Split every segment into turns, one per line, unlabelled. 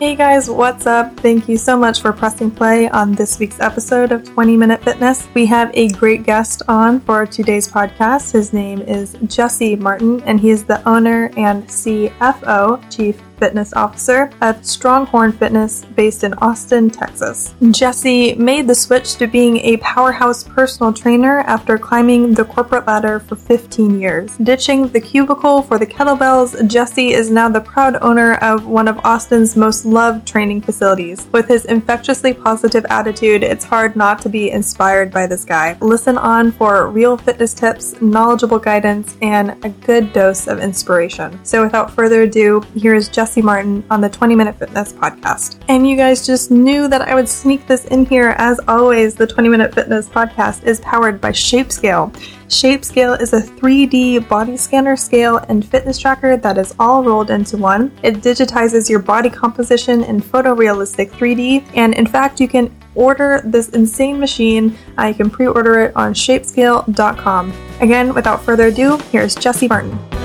Hey guys, what's up? Thank you so much for pressing play on this week's episode of 20 Minute Fitness. We have a great guest on for today's podcast. His name is Jesse Martin, and he is the owner and CFO, Chief Fitness Officer at Stronghorn Fitness based in Austin, Texas. Jesse made the switch to being a powerhouse personal trainer after climbing the corporate ladder for 15 years. Ditching the cubicle for the kettlebells, Jesse is now the proud owner of one of Austin's most loved training facilities. With his infectiously positive attitude, it's hard not to be inspired by this guy. Listen on for real fitness tips, knowledgeable guidance, and a good dose of inspiration. So without further ado, here is Jesse Jesse Martin on the 20 Minute Fitness podcast. And you guys just knew that I would sneak this in here. As always, the 20 Minute Fitness podcast is powered by ShapeScale. ShapeScale is a 3D body scanner scale and fitness tracker that is all rolled into one. It digitizes your body composition in photorealistic 3D, and in fact, you can order this insane machine. Uh, you can pre order it on shapescale.com. Again, without further ado, here's Jesse Martin.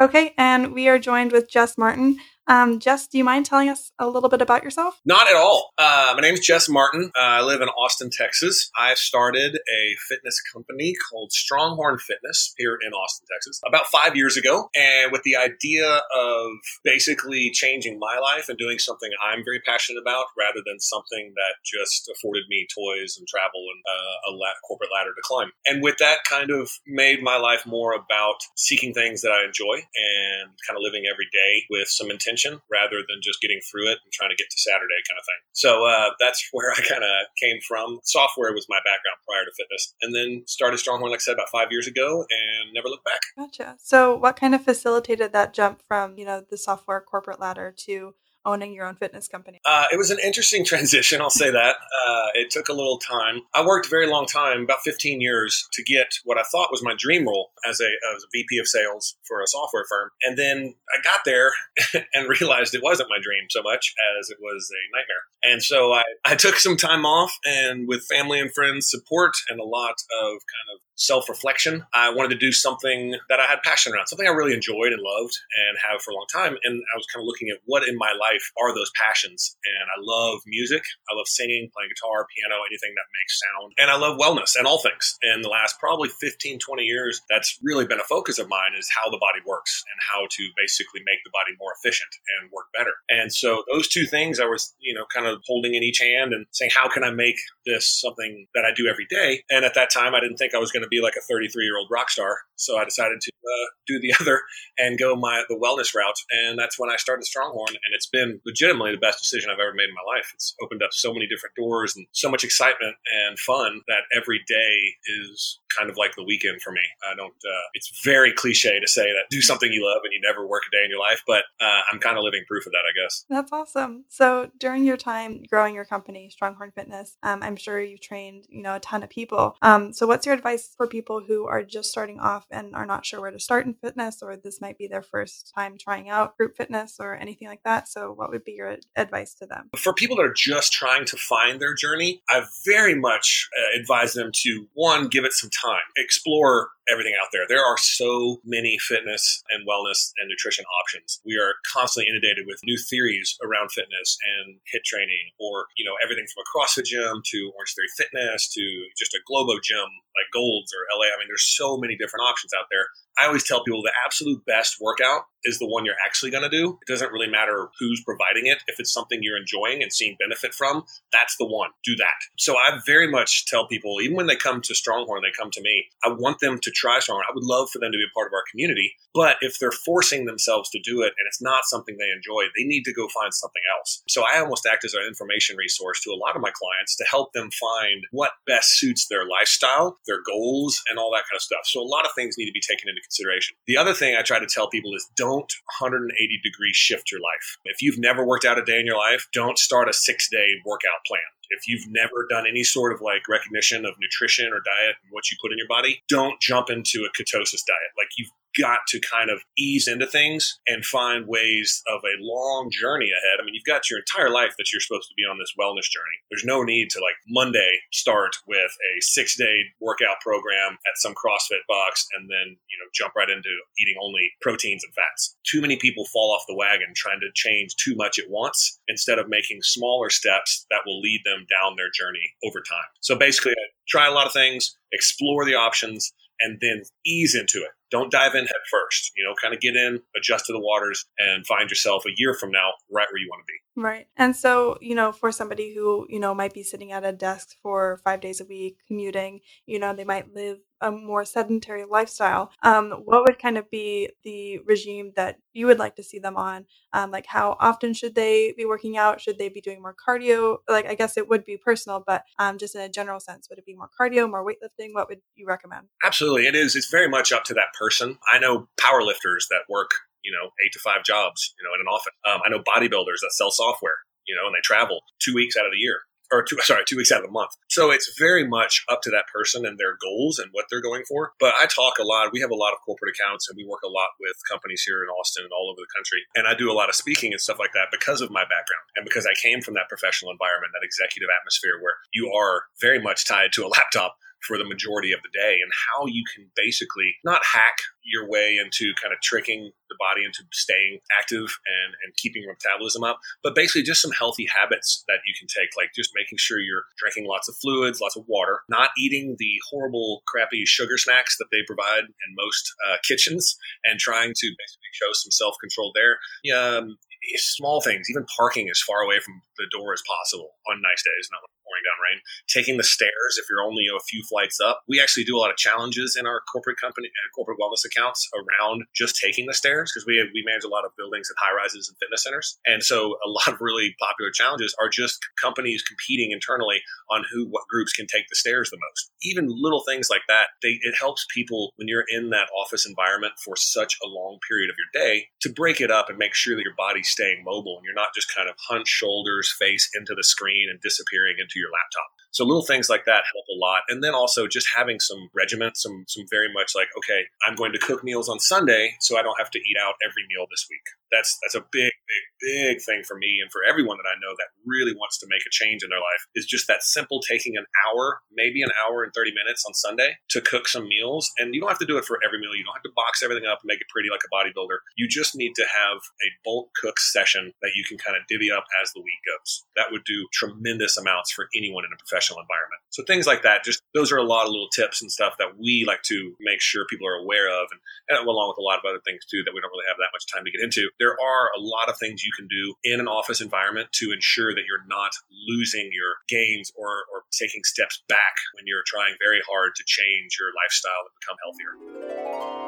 Okay, and we are joined with Jess Martin. Um, Jess, do you mind telling us a little bit about yourself?
Not at all. Uh, my name is Jess Martin. Uh, I live in Austin, Texas. I've started a fitness company called Stronghorn Fitness here in Austin, Texas, about five years ago. And with the idea of basically changing my life and doing something I'm very passionate about rather than something that just afforded me toys and travel and uh, a la- corporate ladder to climb. And with that, kind of made my life more about seeking things that I enjoy and kind of living every day with some intention rather than just getting through it and trying to get to Saturday kind of thing. So uh, that's where I kind of came from. Software was my background prior to fitness, and then started Stronghorn, like I said, about five years ago, and never looked back.
Gotcha. So what kind of facilitated that jump from you know the software corporate ladder to owning your own fitness company?
Uh, it was an interesting transition, I'll say that. Uh, it took a little time. I worked a very long time, about 15 years, to get what I thought was my dream role as a, as a VP of sales for a software firm. And then I got there and realized it wasn't my dream so much as it was a nightmare. And so I, I took some time off and with family and friends support and a lot of kind of self reflection. I wanted to do something that I had passion around, something I really enjoyed and loved and have for a long time. And I was kind of looking at what in my life are those passions. And I love music. I love singing, playing guitar, piano, anything that makes sound. And I love wellness and all things. And the last probably 15, 20 years, that's really been a focus of mine is how the body works and how to basically make the body more efficient and work better. And so those two things I was, you know, kind of holding in each hand and saying, how can I make this something that I do every day? And at that time, I didn't think I was going to be like a 33 year old rock star. So I decided to uh, do the other and go my the wellness route. And that's when I started Stronghorn. And it's been legitimately the best decision I've ever made in my life. It's opened up so many different doors and so much excitement and fun that every day is kind of like the weekend for me. I don't. Uh, it's very cliche to say that do something you love and you never work a day in your life, but uh, I'm kind of living proof of that, I guess.
That's awesome. So during your time growing your company, Stronghorn Fitness, um, I'm sure you've trained you know a ton of people. Um, so what's your advice for people who are just starting off and are not sure where to start in fitness, or this might be their first time trying out group fitness or anything like that? So what would be your advice to them?
For people that are just trying to find their journey, I very much uh, advise them to one give it some time. Explore everything out there. There are so many fitness and wellness and nutrition options. We are constantly inundated with new theories around fitness and HIIT training, or you know everything from a CrossFit gym to Orange Theory Fitness to just a Globo gym like Gold's or LA. I mean, there's so many different options out there. I always tell people the absolute best workout is the one you're actually going to do. It doesn't really matter who's providing it. If it's something you're enjoying and seeing benefit from, that's the one. Do that. So I very much tell people, even when they come to Stronghorn, they come to me, I want them to try Stronghorn. I would love for them to be a part of our community. But if they're forcing themselves to do it and it's not something they enjoy, they need to go find something else. So I almost act as an information resource to a lot of my clients to help them find what best suits their lifestyle, their goals, and all that kind of stuff. So a lot of things need to be taken into consideration. The other thing I try to tell people is don't 180 degree shift your life. If you've never worked out a day in your life, don't start a six day workout plan if you've never done any sort of like recognition of nutrition or diet and what you put in your body, don't jump into a ketosis diet. Like you've got to kind of ease into things and find ways of a long journey ahead. I mean, you've got your entire life that you're supposed to be on this wellness journey. There's no need to like Monday start with a six day workout program at some CrossFit box and then, you know, jump right into eating only proteins and fats. Too many people fall off the wagon trying to change too much at once instead of making smaller steps that will lead them down their journey over time. So basically, try a lot of things, explore the options, and then ease into it. Don't dive in head first. You know, kind of get in, adjust to the waters, and find yourself a year from now right where you want to be.
Right. And so, you know, for somebody who, you know, might be sitting at a desk for five days a week, commuting, you know, they might live a more sedentary lifestyle. Um, what would kind of be the regime that you would like to see them on? Um, like, how often should they be working out? Should they be doing more cardio? Like, I guess it would be personal, but um, just in a general sense, would it be more cardio, more weightlifting? What would you recommend?
Absolutely. It is. It's very much up to that person. I know power lifters that work you know, eight to five jobs, you know, in an office. Um, I know bodybuilders that sell software, you know, and they travel two weeks out of the year or two, sorry, two weeks out of the month. So it's very much up to that person and their goals and what they're going for. But I talk a lot. We have a lot of corporate accounts and we work a lot with companies here in Austin and all over the country. And I do a lot of speaking and stuff like that because of my background and because I came from that professional environment, that executive atmosphere where you are very much tied to a laptop for the majority of the day and how you can basically not hack your way into kind of tricking the body into staying active and, and keeping your metabolism up, but basically just some healthy habits that you can take, like just making sure you're drinking lots of fluids, lots of water, not eating the horrible, crappy sugar snacks that they provide in most uh, kitchens, and trying to basically show some self control there. Um, small things, even parking as far away from the door as possible on nice days, not pouring down rain. Taking the stairs if you're only a few flights up. We actually do a lot of challenges in our corporate company, uh, corporate wellness accounts around just taking the stairs because we we manage a lot of buildings and high rises and fitness centers, and so a lot of really popular challenges are just companies competing internally on who what groups can take the stairs the most. Even little things like that, they, it helps people when you're in that office environment for such a long period of your day to break it up and make sure that your body's staying mobile and you're not just kind of hunched shoulders, face into the screen and disappearing into your laptop. So little things like that help a lot. And then also just having some regiment, some some very much like, okay, I'm going to cook meals on Sunday so I don't have to eat out every meal this week. That's that's a big, big, big thing for me and for everyone that I know that really wants to make a change in their life is just that simple taking an hour, maybe an hour and 30 minutes on Sunday to cook some meals. And you don't have to do it for every meal. You don't have to box everything up and make it pretty like a bodybuilder. You just need to have a bulk cook session that you can kind of divvy up as the week goes. That would do tremendous amounts for anyone in a professional environment. So things like that, just those are a lot of little tips and stuff that we like to make sure people are aware of, and, and along with a lot of other things too that we don't really have that much time to get into. There are a lot of things you can do in an office environment to ensure that you're not losing your gains or, or taking steps back when you're trying very hard to change your lifestyle and become healthier.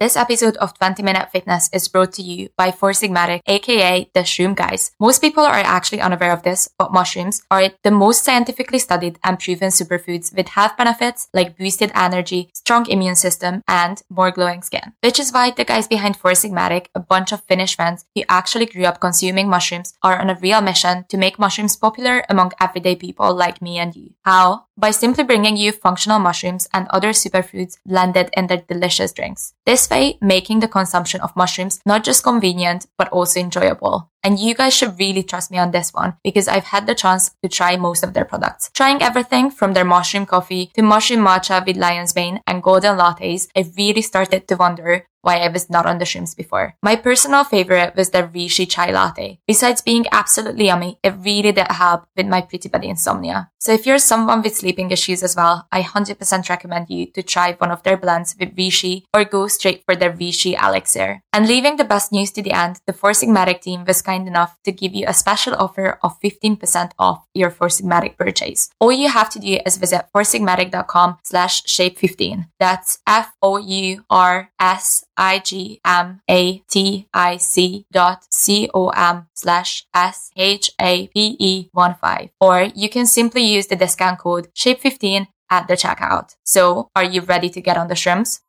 This episode of 20 Minute Fitness is brought to you by Four Sigmatic, aka the Shroom Guys. Most people are actually unaware of this, but mushrooms are the most scientifically studied and proven superfoods with health benefits like boosted energy, strong immune system, and more glowing skin. Which is why the guys behind Four Sigmatic, a bunch of Finnish friends who actually grew up consuming mushrooms, are on a real mission to make mushrooms popular among everyday people like me and you. How? By simply bringing you functional mushrooms and other superfoods blended in their delicious drinks. This way, making the consumption of mushrooms not just convenient, but also enjoyable. And you guys should really trust me on this one because I've had the chance to try most of their products. Trying everything from their mushroom coffee to mushroom matcha with lion's mane and golden lattes, I really started to wonder why I was not on the shrooms before. My personal favorite was the Reishi chai latte. Besides being absolutely yummy, it really did help with my pretty bad insomnia. So if you're someone with sleeping issues as well, I 100% recommend you to try one of their blends with Reishi or go straight for their Reishi elixir. And leaving the best news to the end, the Four Sigmatic team was kind enough to give you a special offer of 15% off your Four Sigmatic purchase. All you have to do is visit foursigmatic.com slash shape15. That's F-O-U-R-S-I-G-M-A-T-I-C dot C-O-M slash S-H-A-P-E-1-5. Or you can simply use the discount code SHAPE15 at the checkout. So are you ready to get on the shrooms?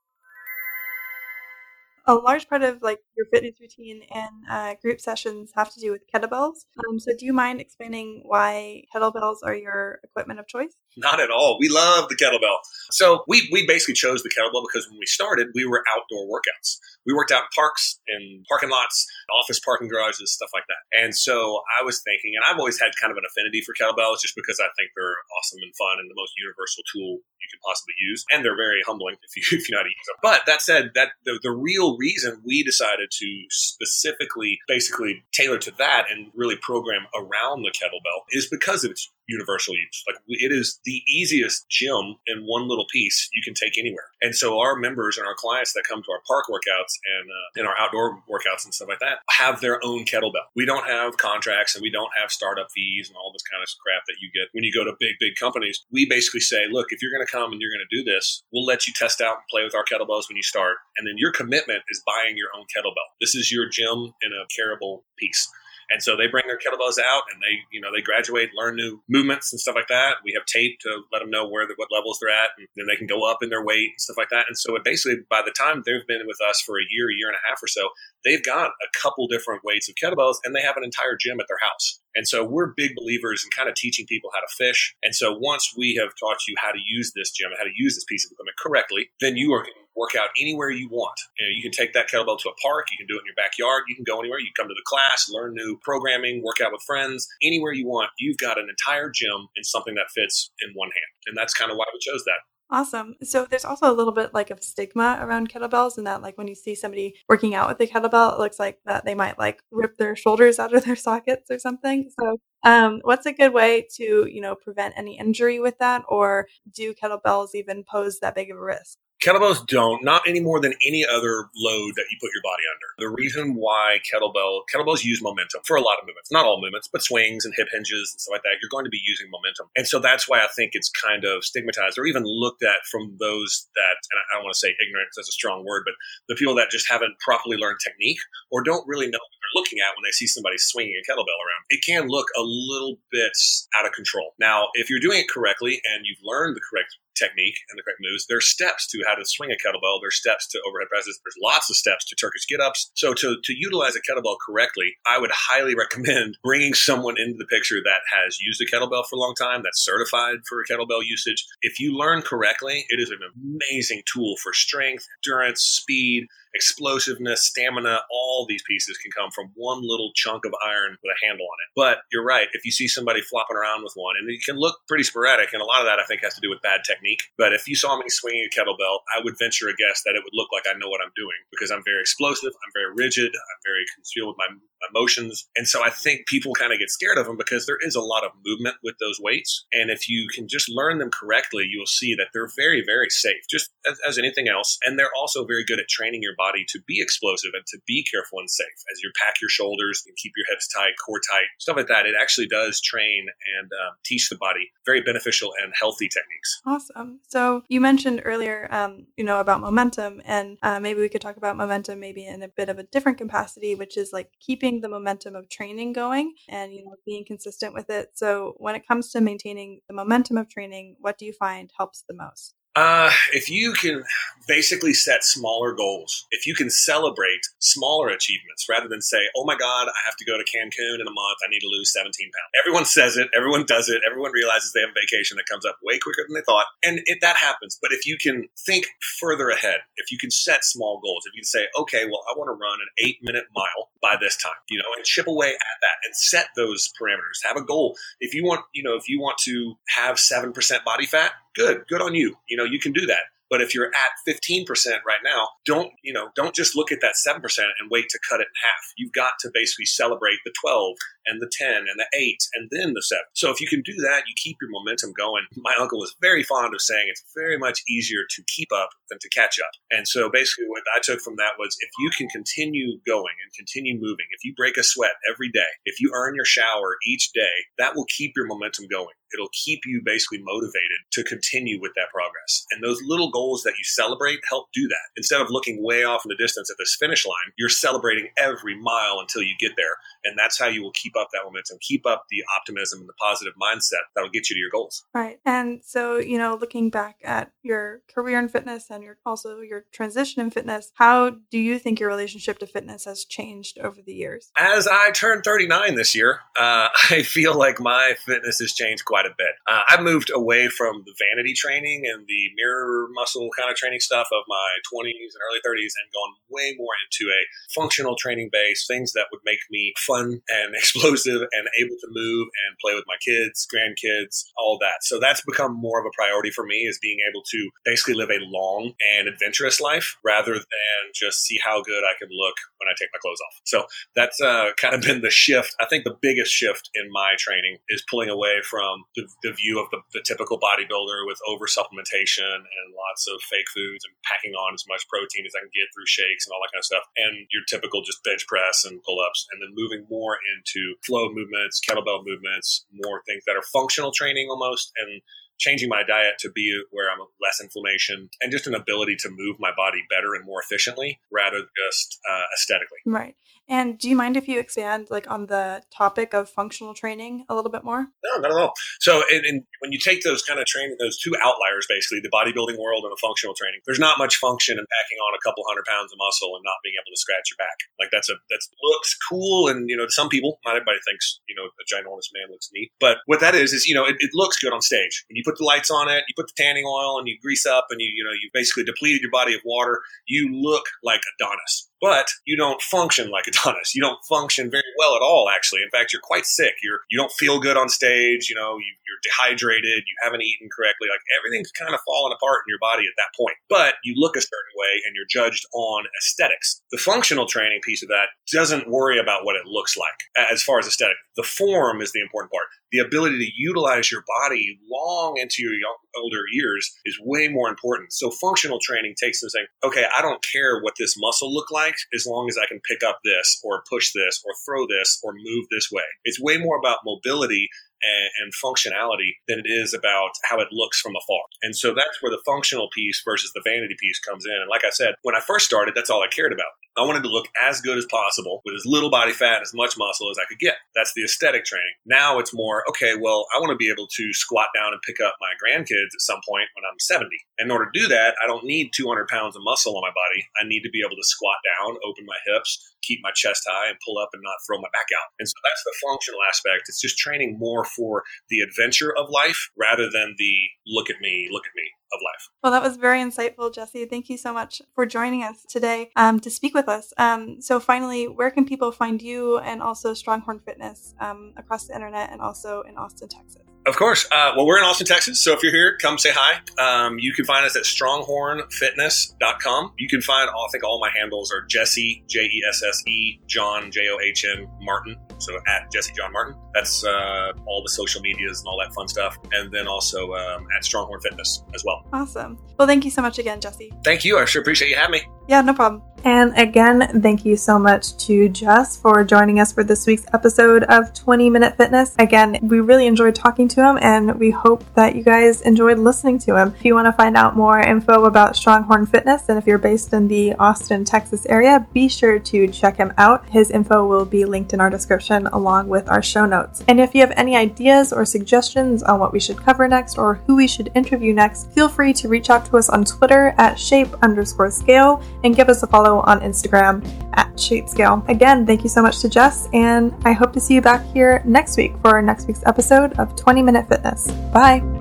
A large part of like your fitness routine and uh, group sessions have to do with kettlebells. Um, so do you mind explaining why kettlebells are your equipment of choice?
Not at all. We love the kettlebell. So we, we basically chose the kettlebell because when we started, we were outdoor workouts. We worked out in parks and parking lots, office parking garages, stuff like that. And so I was thinking, and I've always had kind of an affinity for kettlebells just because I think they're awesome and fun and the most universal tool you can possibly use. And they're very humbling if you, if you know how to use them. But that said, that the, the real reason we decided to specifically basically tailor to that and really program around the kettlebell is because of its universal use. Like it is the easiest gym in one little piece you can take anywhere. And so our members and our clients that come to our park workouts and uh, our outdoor workouts and stuff like that have their own kettlebell. We don't have contracts and we don't have startup fees and all this kind of crap that you get when you go to big big companies. We basically say, look, if you're going to come and you're going to do this, we'll let you test out and play with our kettlebells when you start, and then your commitment is buying your own kettlebell. This is your gym in a carryable piece. And so they bring their kettlebells out and they, you know, they graduate, learn new movements and stuff like that. We have tape to let them know where the, what levels they're at, and then they can go up in their weight and stuff like that. And so it basically, by the time they've been with us for a year, a year and a half or so, they've got a couple different weights of kettlebells and they have an entire gym at their house. And so we're big believers in kind of teaching people how to fish. And so once we have taught you how to use this gym, and how to use this piece of equipment correctly, then you are work out anywhere you want. You, know, you can take that kettlebell to a park, you can do it in your backyard, you can go anywhere, you come to the class, learn new programming, work out with friends, anywhere you want. You've got an entire gym in something that fits in one hand. And that's kind of why we chose that.
Awesome. So there's also a little bit like of stigma around kettlebells and that like when you see somebody working out with a kettlebell, it looks like that they might like rip their shoulders out of their sockets or something. So um, what's a good way to, you know, prevent any injury with that or do kettlebells even pose that big of a risk?
Kettlebells don't, not any more than any other load that you put your body under. The reason why kettlebell kettlebells use momentum for a lot of movements, not all movements, but swings and hip hinges and stuff like that, you're going to be using momentum. And so that's why I think it's kind of stigmatized or even looked at from those that, and I don't want to say ignorance, that's a strong word, but the people that just haven't properly learned technique or don't really know what they're looking at when they see somebody swinging a kettlebell around. It can look a little bit out of control. Now, if you're doing it correctly and you've learned the correct technique and the correct moves. There's steps to how to swing a kettlebell. There's steps to overhead presses. There's lots of steps to Turkish get ups. So to, to utilize a kettlebell correctly, I would highly recommend bringing someone into the picture that has used a kettlebell for a long time, that's certified for kettlebell usage. If you learn correctly, it is an amazing tool for strength, endurance, speed, explosiveness, stamina, all these pieces can come from one little chunk of iron with a handle on it. But you're right. If you see somebody flopping around with one, and it can look pretty sporadic, and a lot of that I think has to do with bad technique. But if you saw me swinging a kettlebell, I would venture a guess that it would look like I know what I'm doing because I'm very explosive, I'm very rigid, I'm very concealed with my emotions. And so I think people kind of get scared of them because there is a lot of movement with those weights. And if you can just learn them correctly, you'll see that they're very, very safe, just as, as anything else. And they're also very good at training your body to be explosive and to be careful and safe as you pack your shoulders and keep your hips tight, core tight, stuff like that. It actually does train and um, teach the body very beneficial and healthy techniques.
Awesome. So you mentioned earlier, um, you know, about momentum, and uh, maybe we could talk about momentum maybe in a bit of a different capacity, which is like keeping keeping the momentum of training going and you know being consistent with it. So when it comes to maintaining the momentum of training, what do you find helps the most?
Uh, if you can basically set smaller goals, if you can celebrate smaller achievements rather than say, oh my God, I have to go to Cancun in a month, I need to lose 17 pounds. Everyone says it, everyone does it, everyone realizes they have a vacation that comes up way quicker than they thought. And it, that happens. But if you can think further ahead, if you can set small goals, if you can say, okay, well, I want to run an eight minute mile by this time, you know, and chip away at that and set those parameters, have a goal. If you want, you know, if you want to have 7% body fat, good, good on you. You know, you can do that. But if you're at 15% right now, don't, you know, don't just look at that 7% and wait to cut it in half. You've got to basically celebrate the 12 and the 10 and the 8 and then the 7. So if you can do that, you keep your momentum going. My uncle was very fond of saying it's very much easier to keep up than to catch up. And so basically what I took from that was if you can continue going and continue moving, if you break a sweat every day, if you earn your shower each day, that will keep your momentum going. It'll keep you basically motivated to continue with that progress. And those little goals that you celebrate help do that. Instead of looking way off in the distance at this finish line, you're celebrating every mile until you get there. And that's how you will keep up that momentum, keep up the optimism and the positive mindset that'll get you to your goals.
Right. And so, you know, looking back at your career in fitness and your also your transition in fitness, how do you think your relationship to fitness has changed over the years?
As I turn 39 this year, uh, I feel like my fitness has changed quite a bit. Uh, I've moved away from the vanity training and the mirror muscle kind of training stuff of my 20s and early 30s and gone way more into a functional training base, things that would make me fun and explosive and able to move and play with my kids, grandkids, all that. So that's become more of a priority for me is being able to basically live a long and adventurous life rather than just see how good I can look when I take my clothes off. So that's uh, kind of been the shift. I think the biggest shift in my training is pulling away from the, the view of the, the typical bodybuilder with over supplementation and lots of fake foods and packing on as much protein as I can get through shakes and all that kind of stuff. And your typical just bench press and pull ups, and then moving more into flow movements, kettlebell movements, more things that are functional training almost, and changing my diet to be where I'm less inflammation and just an ability to move my body better and more efficiently rather than just uh, aesthetically.
Right. And do you mind if you expand like on the topic of functional training a little bit more?
No, not at all. So, in, in, when you take those kind of training, those two outliers, basically the bodybuilding world and the functional training, there's not much function in packing on a couple hundred pounds of muscle and not being able to scratch your back. Like that's a that looks cool, and you know, to some people, not everybody thinks you know a ginormous man looks neat. But what that is is you know it, it looks good on stage. When you put the lights on it, you put the tanning oil, and you grease up, and you you know you basically depleted your body of water. You look like Adonis but you don't function like Adonis. You don't function very well at all, actually. In fact, you're quite sick. You're you don't feel good on stage. You know, you, you're dehydrated. You haven't eaten correctly. Like everything's kind of falling apart in your body at that point. But you look a certain way, and you're judged on aesthetics. The functional training piece of that doesn't worry about what it looks like as far as aesthetic. The form is the important part. The ability to utilize your body long into your young, older years is way more important. So functional training takes them saying, okay, I don't care what this muscle look like as long as I can pick up this or push this or throw this or move this way. It's way more about mobility and, and, functionality than it is about how it looks from afar. And so that's where the functional piece versus the vanity piece comes in. And like I said, when I first started, that's all I cared about. I wanted to look as good as possible with as little body fat, as much muscle as I could get. That's the aesthetic training. Now it's more, okay, well, I want to be able to squat down and pick up my grandkids at some point when I'm 70. In order to do that, I don't need 200 pounds of muscle on my body. I need to be able to squat down, open my hips, keep my chest high and pull up and not throw my back out. And so that's the functional aspect. It's just training more for the adventure of life rather than the look at me, look at me of life.
Well, that was very insightful, Jesse. Thank you so much for joining us today um, to speak with us. Um, so, finally, where can people find you and also Stronghorn Fitness um, across the internet and also in Austin, Texas?
Of course. Uh, well, we're in Austin, Texas. So if you're here, come say hi. Um, you can find us at stronghornfitness.com. You can find, I think all my handles are Jesse, J E S S E, John, J O H N, Martin. So at Jesse John Martin. That's uh, all the social medias and all that fun stuff. And then also um, at Stronghorn Fitness as well.
Awesome. Well, thank you so much again, Jesse.
Thank you. I sure appreciate you having me.
Yeah, no problem. And again, thank you so much to Jess for joining us for this week's episode of 20 Minute Fitness. Again, we really enjoyed talking to him and we hope that you guys enjoyed listening to him. If you want to find out more info about Stronghorn Fitness and if you're based in the Austin, Texas area, be sure to check him out. His info will be linked in our description along with our show notes. And if you have any ideas or suggestions on what we should cover next or who we should interview next, feel free to reach out to us on Twitter at shape underscore scale and give us a follow on Instagram at ShapeScale. Again, thank you so much to Jess, and I hope to see you back here next week for next week's episode of 20 Minute Fitness. Bye.